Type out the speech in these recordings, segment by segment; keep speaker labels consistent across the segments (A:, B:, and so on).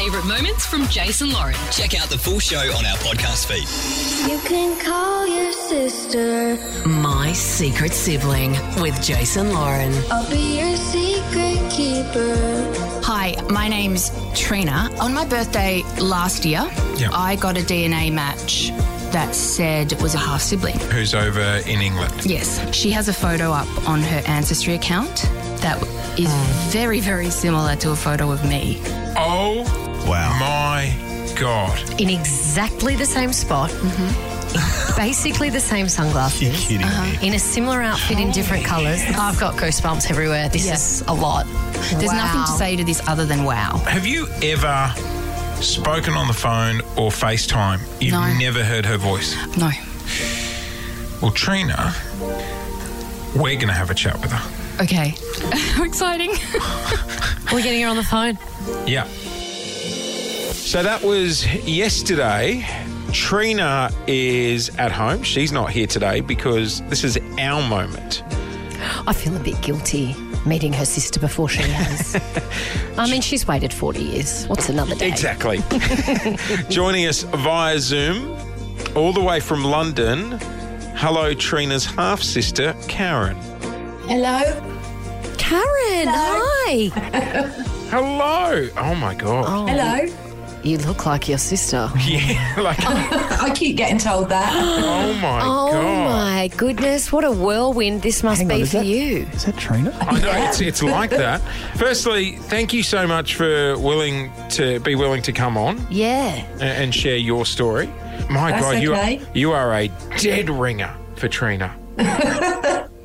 A: favourite moments from Jason Lauren.
B: Check out the full show on our podcast feed.
C: You can call your sister.
A: My secret sibling with Jason Lauren.
C: I'll be your secret keeper.
D: Hi, my name's Trina. On my birthday last year,
E: Yep.
D: I got a DNA match that said it was a half sibling.
E: Who's over in England?
D: Yes. She has a photo up on her Ancestry account that is mm. very, very similar to a photo of me.
E: Oh,
F: Wow.
E: my God.
G: in exactly the same spot, mm-hmm. basically the same sunglasses.
F: You're
G: sunglasses,
F: kidding uh-huh. me.
G: in a similar outfit in different colours. I've got goosebumps everywhere. This
D: Yes.
G: is a lot.
D: There's nothing to say to this other than wow.
E: Have you ever spoken on the phone or FaceTime? You've
D: No.
E: never heard her voice.
D: No.
E: Well, Trina, we're going to have a chat with her.
D: Okay. How exciting.
G: We're getting her on the phone.
E: Yeah. So that was yesterday. Trina is at home. She's not here today because this is our moment.
G: I feel a bit guilty meeting her sister before she has. I mean, she's waited 40 years. What's another day?
E: Exactly. Joining us via Zoom, all the way from London. Hello, Trina's half sister, Karen.
H: Hello.
G: Karen, hi.
E: Hello. Oh my God. Oh.
H: Hello.
G: You look like your sister.
E: Yeah. Like,
H: I keep getting told that.
E: oh my
G: Oh
E: God.
G: my goodness, what a whirlwind this must
F: Hang on,
G: be
F: is
G: for
F: that-
G: you.
F: Is that Trina?
E: I know it's, it's like that. Firstly, thank you so much for willing to be willing to come on
G: Yeah.
E: a- and share your story. My
H: That's
E: God, you
H: okay.
E: are you are a dead ringer for Trina.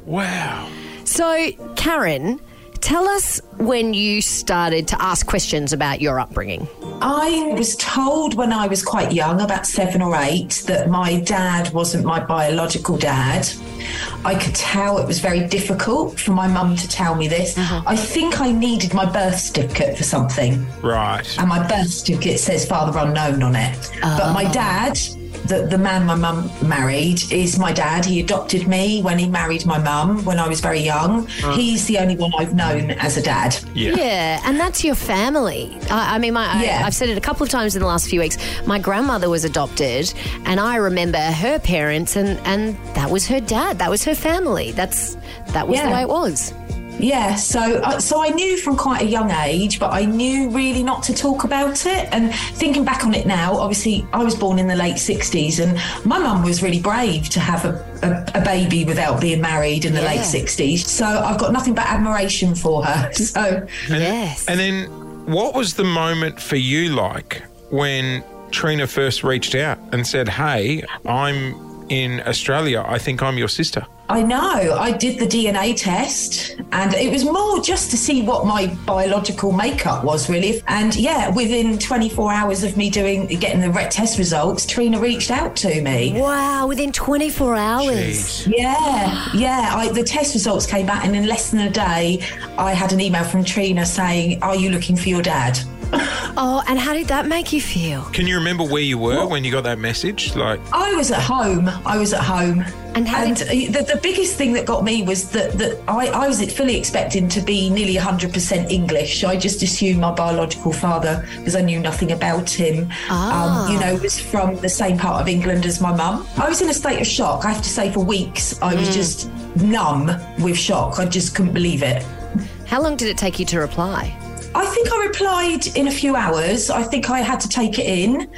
E: wow.
G: So, Karen, tell us when you started to ask questions about your upbringing.
H: I was told when I was quite young, about seven or eight, that my dad wasn't my biological dad. I could tell it was very difficult for my mum to tell me this. Uh-huh. I think I needed my birth certificate for something.
E: Right.
H: and my birth certificate says father unknown on it. But my ah. dad, the, the man my mum married, is my dad. He adopted me when he married my mum when I was very young. Uh. He's the only one I've known as a dad.
E: Yeah.
G: Yeah, and that's your family. I, I mean, my,
H: Yeah.
G: I, I've said it a couple of times in the last few weeks. My grandmother was adopted, and I remember her parents, and, and that was her dad. That was her family. That's that was the way it was.
H: Yeah, so uh, so I knew from quite a young age, but I knew really not to talk about it. And thinking back on it now, obviously I was born in the late '60s, and my mum was really brave to have a, a, a baby without being married in the late '60s. So I've got nothing but admiration for her. So
G: Yes.
E: And then what was the moment for you like when Trina first reached out and said, Hey, I'm in Australia. I think I'm your sister.
H: I know. I did the DNA test, and it was more just to see what my biological makeup was, really. And yeah, within 24 hours of me doing getting the ret test results, Trina reached out to me.
G: wow, within 24 hours.
E: Jeez.
H: Yeah, yeah. I, the test results came back, and in less than a day, I had an email from Trina saying, "Are you looking for your dad?"
G: Oh, and how did that make you feel?
E: Can you remember where you were when you got that message? Like,
H: I was at home. I was at home.
G: And how
H: and
G: did-
H: the, the biggest thing that got me was that, that I, I was fully expecting to be nearly 100% English. I just assumed my biological father, because I knew nothing about him,
G: Ah.
H: um, you know, was from the same part of England as my mum. I was in a state of shock. I have to say, for weeks, I was just numb with shock. I just couldn't believe it.
G: How long did it take you to reply?
H: I think I replied in a few hours. I think I had to take it in.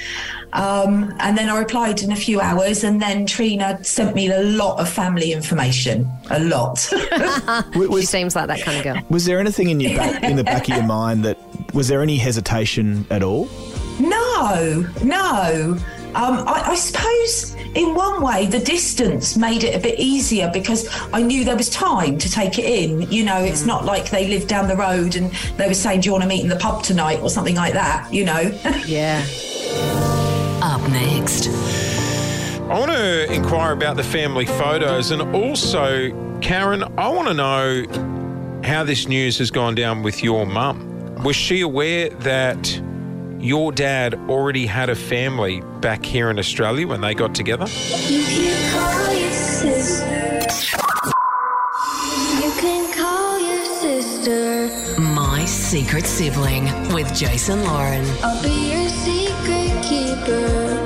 H: Um, and then I replied in a few hours, and then Trina sent me a lot of family information. A lot.
F: W-
G: She seems like that kind of girl.
F: was there anything in your back, in the back of your mind that was there any hesitation at all?
H: no, no. Um, I, I suppose in one way the distance made it a bit easier because I knew there was time to take it in. You know, it's not like they lived down the road and they were saying, "Do you want to meet in the pub tonight?" or something like that. You know.
G: Yeah.
A: Up next.
E: I want to inquire about the family photos and also, Karen, I want to know how this news has gone down with your mum. Was she aware that your dad already had a family back here in Australia when they got together?
C: You can call your sister. You can call your sister.
A: My Secret Sibling with Jason Lauren.
C: I'll be your secret keeper.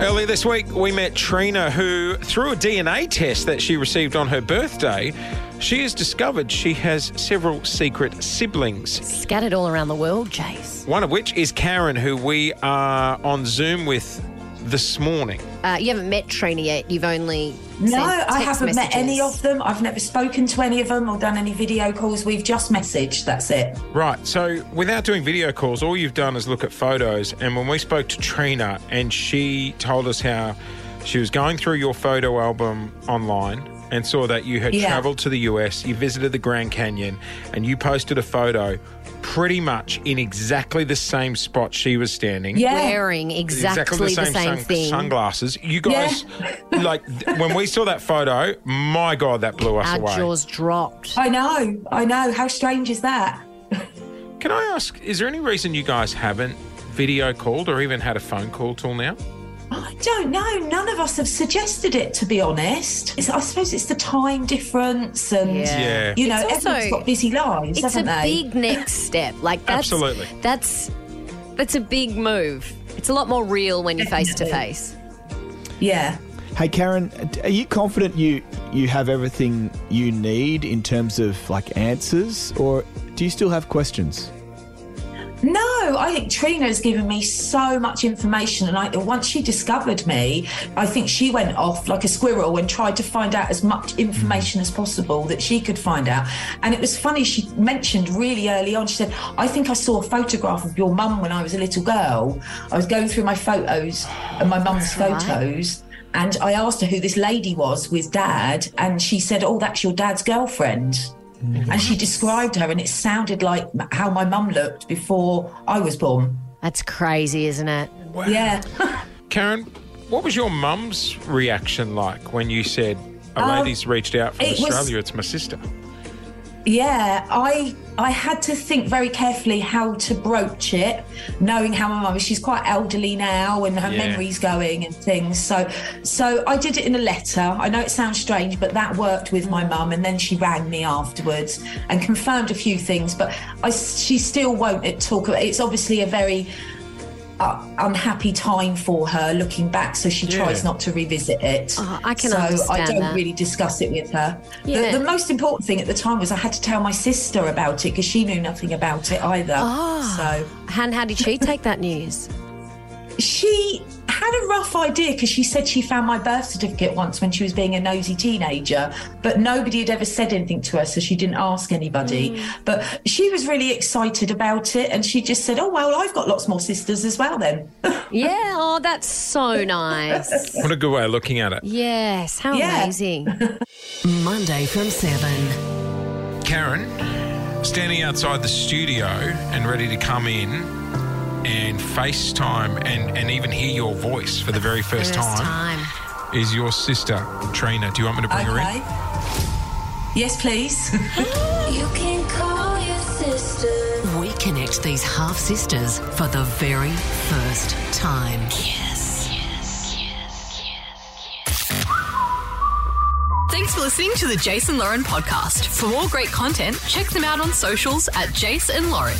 E: Earlier this week, we met Trina, who, through a DNA test that she received on her birthday, she has discovered she has several secret siblings.
G: Scattered all around the world, Jase.
E: One of which is Karen, who we are on Zoom with this morning.
G: Uh, you haven't met Trina yet. You've only
H: No, I haven't met any of them. I've never spoken to any of them or done any video calls. We've just messaged. That's it.
E: Right, so without doing video calls, all you've done is look at photos. And when we spoke to Trina, and she told us how she was going through your photo album online and saw that you had
H: Yeah.
E: traveled to the US, you visited the Grand Canyon, and you posted a photo pretty much in exactly the same spot she was standing.
H: Yeah.
G: Wearing exactly, the same,
E: sun-
G: thing.
E: sunglasses. You guys, like, when we saw that photo, my God, that blew us
G: Our
E: away.
G: jaws dropped.
H: I know. I know. How strange is that?
E: Can I ask, is there any reason you guys haven't video called or even had a phone call till now?
H: I don't know. None of us have suggested it, to be honest. It's, I suppose it's the time difference, and
G: Yeah.
E: Yeah.
H: you know,
G: It's also-
H: everyone's got busy lives,
G: It's a
H: haven't they?
G: big next step. Like that's
E: Absolutely.
G: That's that's a big move. It's a lot more real when you're face to
H: Definitely.
G: face.
H: yeah.
F: Hey Karen, are you confident you you have everything you need in terms of like answers, or do you still have questions?
H: No, I think Trina's given me so much information, and I, once she discovered me, I think she went off like a squirrel and tried to find out as much mm. information as possible that she could find out. And it was funny. She mentioned really early on. She said, "I think I saw a photograph of your mum when I was a little girl. I was going through my photos and my mum's photos." And I asked her who this lady was with dad, and she said, Oh, that's your dad's girlfriend. And she described her, and it sounded like how my mum looked before I was born.
G: That's crazy, isn't it?
H: Yeah.
E: Karen, what was your mum's reaction like when you said, a
H: Um,
E: lady's reached out from
H: it was-
E: Australia, it's my sister?
H: Yeah, I I had to think very carefully how to broach it, knowing how my mum. She's quite elderly now, and her
E: Yeah.
H: memory's going and things. So, so I did it in a letter. I know it sounds strange, but that worked with my mum. And then she rang me afterwards and confirmed a few things. But I, she still won't talk. about It's obviously a very uh, unhappy time for her looking back, so she
E: Yeah.
H: tries not to revisit it.
G: Oh, I can
H: so I don't
G: that.
H: really discuss it with her.
G: Yeah.
H: The, the most important thing at the time was I had to tell my sister about it because she knew nothing about it either.
G: Ah.
H: So
G: And how did she take that news?
H: she had a rough idea because she said she found my birth certificate once when she was being a nosy teenager, but nobody had ever said anything to her, so she didn't ask anybody.
G: Mm.
H: But she was really excited about it, and she just said, "Oh well, I've got lots more sisters as well." Then,
G: Yeah. Oh, that's so nice.
E: What a good way of looking at it.
G: Yes. How
H: Yeah.
G: amazing.
A: Monday from 7.
E: Karen, standing outside the studio and ready to come in and FaceTime and, and even hear your voice for the very first,
G: First time.
E: is your sister, Trina. Do you want me to bring her in?
H: Yes, please.
C: You can call your sister.
A: We connect these half sisters for the very first time. Yes. yes, yes, yes.
I: Thanks for listening to the Jason Lauren podcast. For more great content, check them out on socials at Jason Lauren.